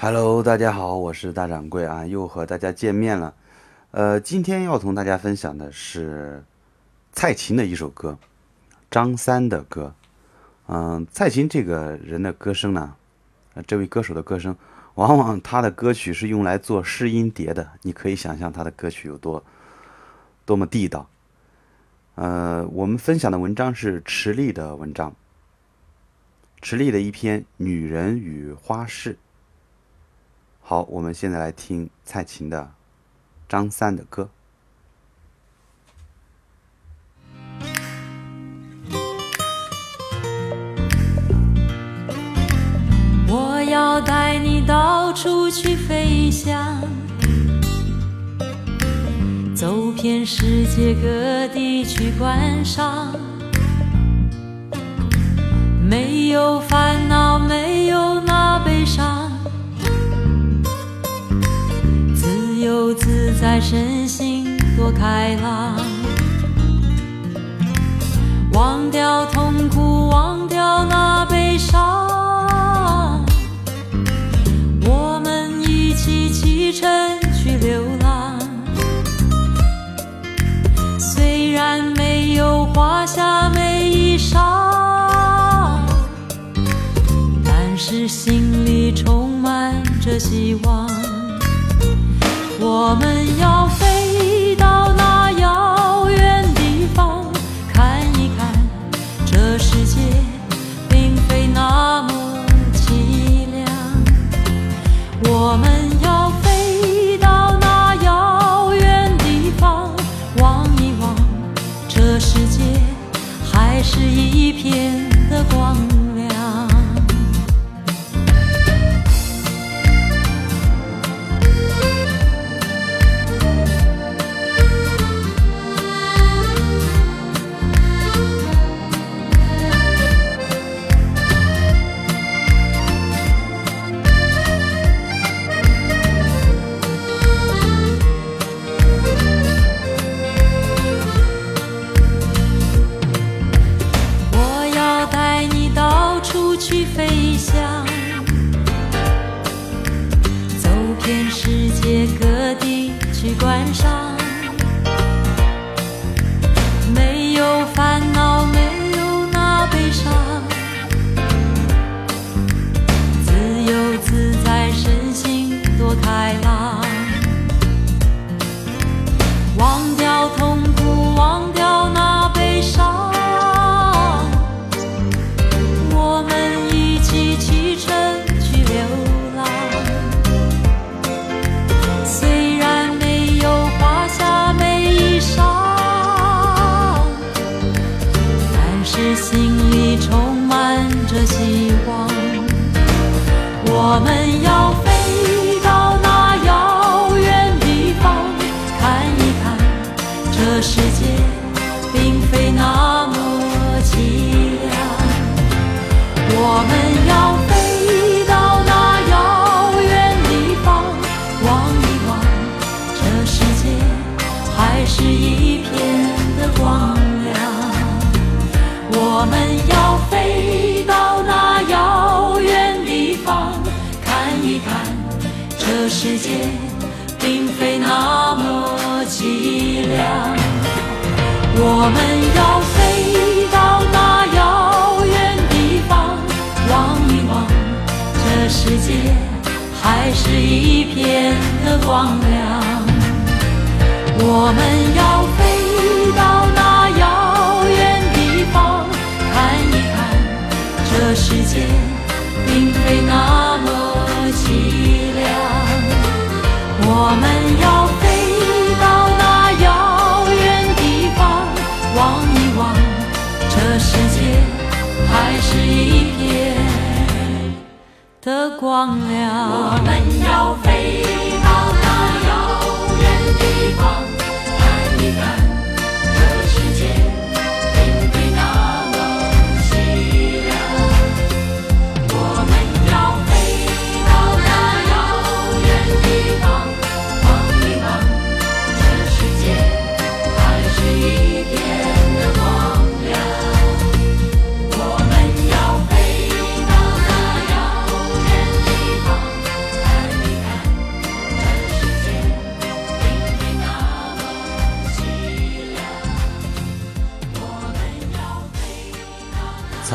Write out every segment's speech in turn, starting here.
Hello，大家好，我是大掌柜啊，又和大家见面了。呃，今天要同大家分享的是蔡琴的一首歌，张三的歌。嗯，蔡琴这个人的歌声呢，呃，这位歌手的歌声，往往他的歌曲是用来做试音碟的。你可以想象他的歌曲有多多么地道。呃，我们分享的文章是池莉的文章，池莉的一篇《女人与花市》。好，我们现在来听蔡琴的《张三的歌》。我要带你到处去飞翔，走遍世界各地去观赏，没有烦身心多开朗，忘掉痛苦，忘掉那悲伤，我们一起启程去流浪。虽然没有华厦美衣裳，但是心里充满着希望。我们要我们光亮我们要飞到那遥远地方看一看这世界并非那么凄凉。我们要飞到那遥远地方望一望这世界还是一片的光亮。我们要飞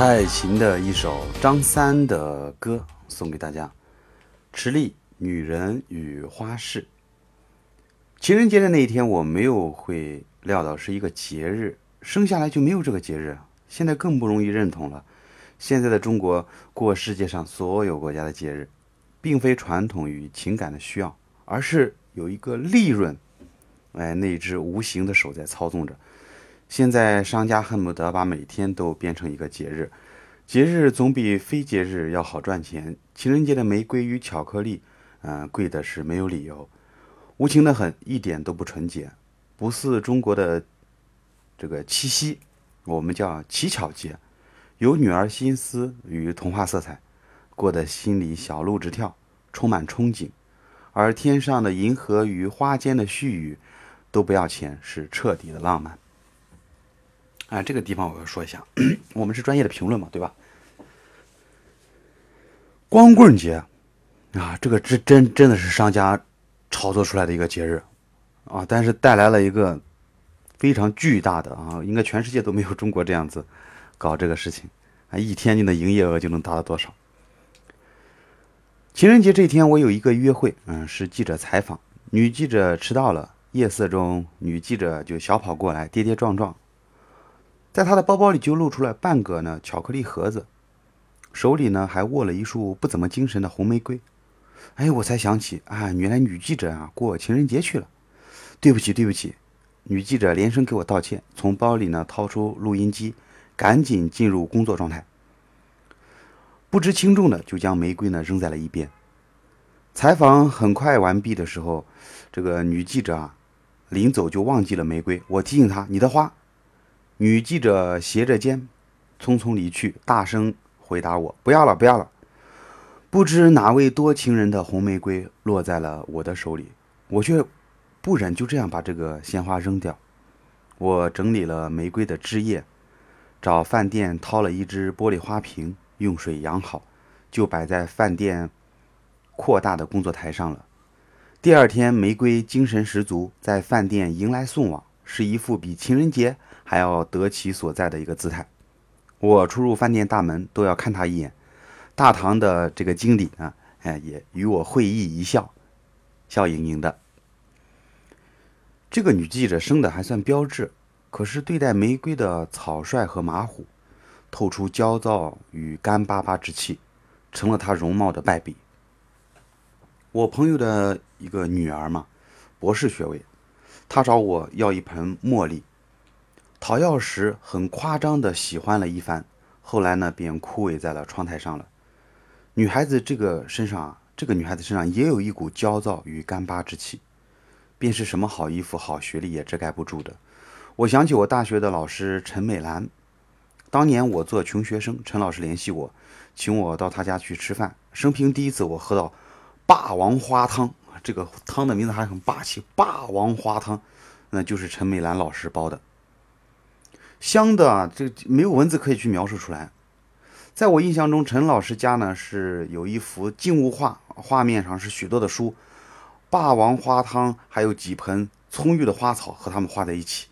蔡琴的一首张三的歌送给大家，《池莉女人与花市》。情人节的那一天，我没有会料到是一个节日，生下来就没有这个节日，现在更不容易认同了。现在的中国过世界上所有国家的节日，并非传统与情感的需要，而是有一个利润，哎，那只无形的手在操纵着。现在商家恨不得把每天都变成一个节日，节日总比非节日要好赚钱。情人节的玫瑰与巧克力，嗯，贵的是没有理由。无情的很，一点都不纯洁，不似中国的这个七夕，我们叫乞巧节，有女儿心思与童话色彩，过得心里小鹿直跳，充满憧憬。而天上的银河与花间的絮语，都不要钱，是彻底的浪漫。啊，这个地方我要说一下，我们是专业的评论嘛，对吧？光棍节，啊，这个真真真的是商家。炒作出来的一个节日，啊，但是带来了一个非常巨大的啊，应该全世界都没有中国这样子搞这个事情啊，一天你的营业额就能达到多少？情人节这一天，我有一个约会，嗯，是记者采访，女记者迟到了，夜色中，女记者就小跑过来，跌跌撞撞，在他的包包里就露出了半个呢巧克力盒子，手里呢还握了一束不怎么精神的红玫瑰。哎，我才想起啊，原来女记者啊过情人节去了。对不起，对不起，女记者连声给我道歉，从包里呢掏出录音机，赶紧进入工作状态。不知轻重的就将玫瑰呢扔在了一边。采访很快完毕的时候，这个女记者啊临走就忘记了玫瑰。我提醒她：“你的花。”女记者斜着肩，匆匆离去，大声回答我：“不要了，不要了。”不知哪位多情人的红玫瑰落在了我的手里，我却不忍就这样把这个鲜花扔掉。我整理了玫瑰的枝叶，找饭店掏了一只玻璃花瓶，用水养好，就摆在饭店扩大的工作台上了。第二天，玫瑰精神十足，在饭店迎来送往，是一副比情人节还要得其所在的一个姿态。我出入饭店大门都要看他一眼。大堂的这个经理呢，哎，也与我会意一笑，笑盈盈的。这个女记者生的还算标致，可是对待玫瑰的草率和马虎，透出焦躁与干巴巴之气，成了她容貌的败笔。我朋友的一个女儿嘛，博士学位，她找我要一盆茉莉，讨要时很夸张的喜欢了一番，后来呢，便枯萎在了窗台上了。女孩子这个身上啊，这个女孩子身上也有一股焦躁与干巴之气，便是什么好衣服、好学历也遮盖不住的。我想起我大学的老师陈美兰，当年我做穷学生，陈老师联系我，请我到他家去吃饭。生平第一次我喝到霸王花汤，这个汤的名字还很霸气，霸王花汤，那就是陈美兰老师煲的，香的啊，这没有文字可以去描述出来。在我印象中，陈老师家呢是有一幅静物画，画面上是许多的书，霸王花汤，还有几盆葱郁的花草和他们画在一起。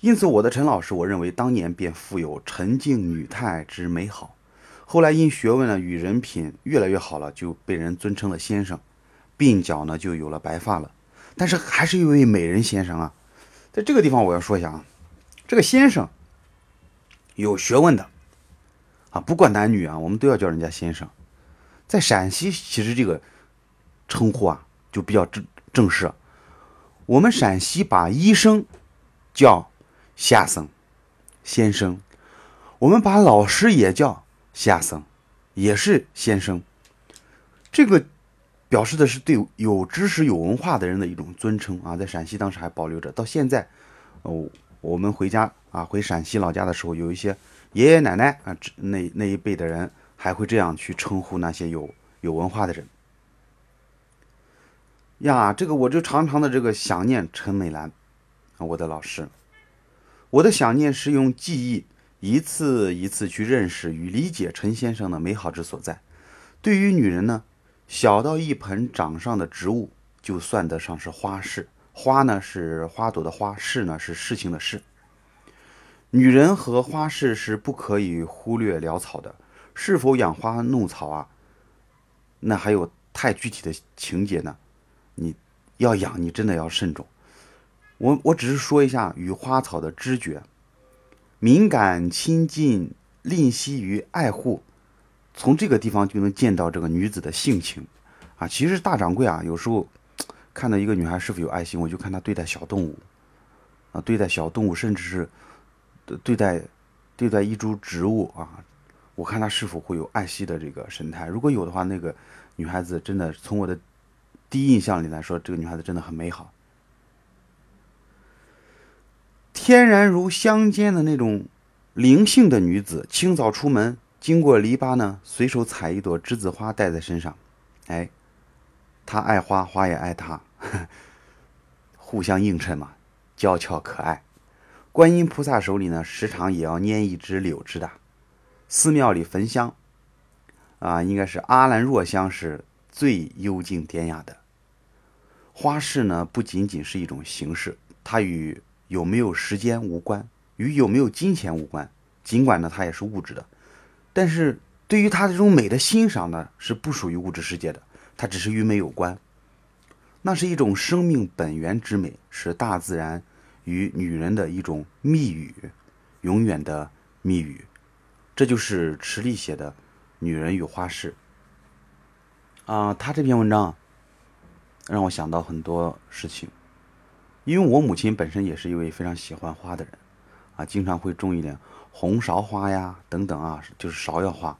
因此，我的陈老师，我认为当年便富有沉静女态之美好。后来因学问呢与人品越来越好了，就被人尊称了先生，鬓角呢就有了白发了。但是还是一位美人先生啊。在这个地方我要说一下啊，这个先生有学问的。啊，不管男女啊，我们都要叫人家先生。在陕西，其实这个称呼啊就比较正正式。我们陕西把医生叫先生，先生；我们把老师也叫先生，也是先生。这个表示的是对有知识、有文化的人的一种尊称啊。在陕西当时还保留着，到现在，哦，我们回家啊，回陕西老家的时候，有一些。爷爷奶奶啊，那那一辈的人还会这样去称呼那些有有文化的人呀。这个我就常常的这个想念陈美兰，我的老师。我的想念是用记忆一次一次去认识与理解陈先生的美好之所在。对于女人呢，小到一盆掌上的植物，就算得上是花事。花呢是花朵的花，事呢是事情的事。女人和花事是不可以忽略潦草的。是否养花弄草啊？那还有太具体的情节呢。你要养，你真的要慎重。我我只是说一下与花草的知觉，敏感、亲近、吝惜于爱护，从这个地方就能见到这个女子的性情啊。其实大掌柜啊，有时候看到一个女孩是否有爱心，我就看她对待小动物啊，对待小动物，甚至是对待对待一株植物啊。我看她是否会有爱惜的这个神态，如果有的话，那个女孩子真的从我的第一印象里来说，这个女孩子真的很美好，天然如乡间的那种灵性的女子，清早出门经过篱笆呢，随手采一朵栀子花带在身上，哎，他爱花，花也爱她，互相映衬嘛，娇俏可爱。观音菩萨手里呢，时常也要拈一支柳枝的。寺庙里焚香，啊，应该是阿兰若香是最幽静典雅的。花市呢，不仅仅是一种形式，它与有没有时间无关，与有没有金钱无关。尽管呢，它也是物质的，但是对于它这种美的欣赏呢，是不属于物质世界的，它只是与美有关。那是一种生命本源之美，是大自然与女人的一种密语，永远的密语。这就是池莉写的《女人与花事》啊，他这篇文章让我想到很多事情，因为我母亲本身也是一位非常喜欢花的人啊，经常会种一点红芍花呀等等啊，就是芍药花。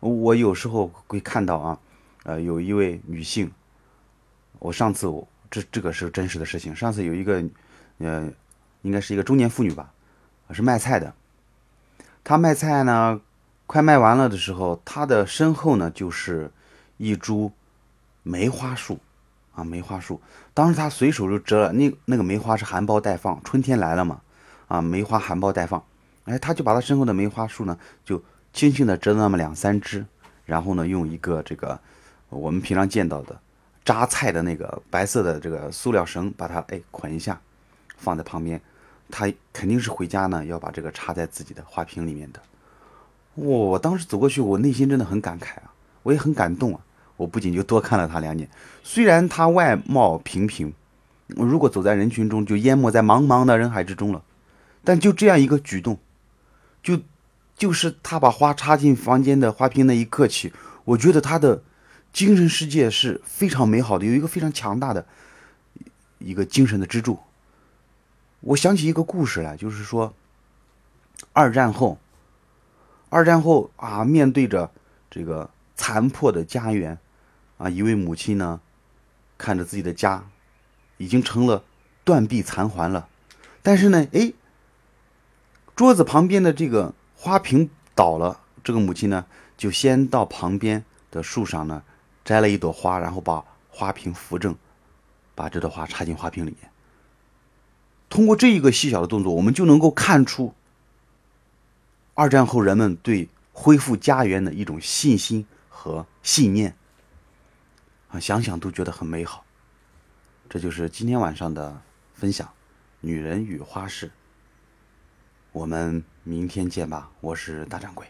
我有时候会看到啊，呃，有一位女性，我上次我这这个是真实的事情，上次有一个呃，应该是一个中年妇女吧，是卖菜的。她卖菜呢，快卖完了的时候，她的身后呢就是一株梅花树，啊，梅花树。当时他随手就折了，那那个梅花是含苞待放，春天来了嘛，啊，梅花含苞待放。哎，他就把他身后的梅花树呢，就轻轻的折了那么两三枝，然后呢，用一个这个我们平常见到的扎菜的那个白色的这个塑料绳，把它哎捆一下，放在旁边。他肯定是回家呢，要把这个插在自己的花瓶里面的。我当时走过去，我内心真的很感慨啊，我也很感动啊。我不仅就多看了他两眼，虽然他外貌平平，如果走在人群中就淹没在茫茫的人海之中了，但就这样一个举动，就就是他把花插进房间的花瓶那一刻起，我觉得他的精神世界是非常美好的，有一个非常强大的一个精神的支柱。我想起一个故事来，就是说，二战后，二战后啊，面对着这个残破的家园，啊，一位母亲呢，看着自己的家已经成了断壁残垣了，但是呢，哎，桌子旁边的这个花瓶倒了，这个母亲呢，就先到旁边的树上呢，摘了一朵花，然后把花瓶扶正，把这朵花插进花瓶里面。通过这一个细小的动作，我们就能够看出二战后人们对恢复家园的一种信心和信念啊，想想都觉得很美好。这就是今天晚上的分享，《女人与花市》。我们明天见吧，我是大掌柜。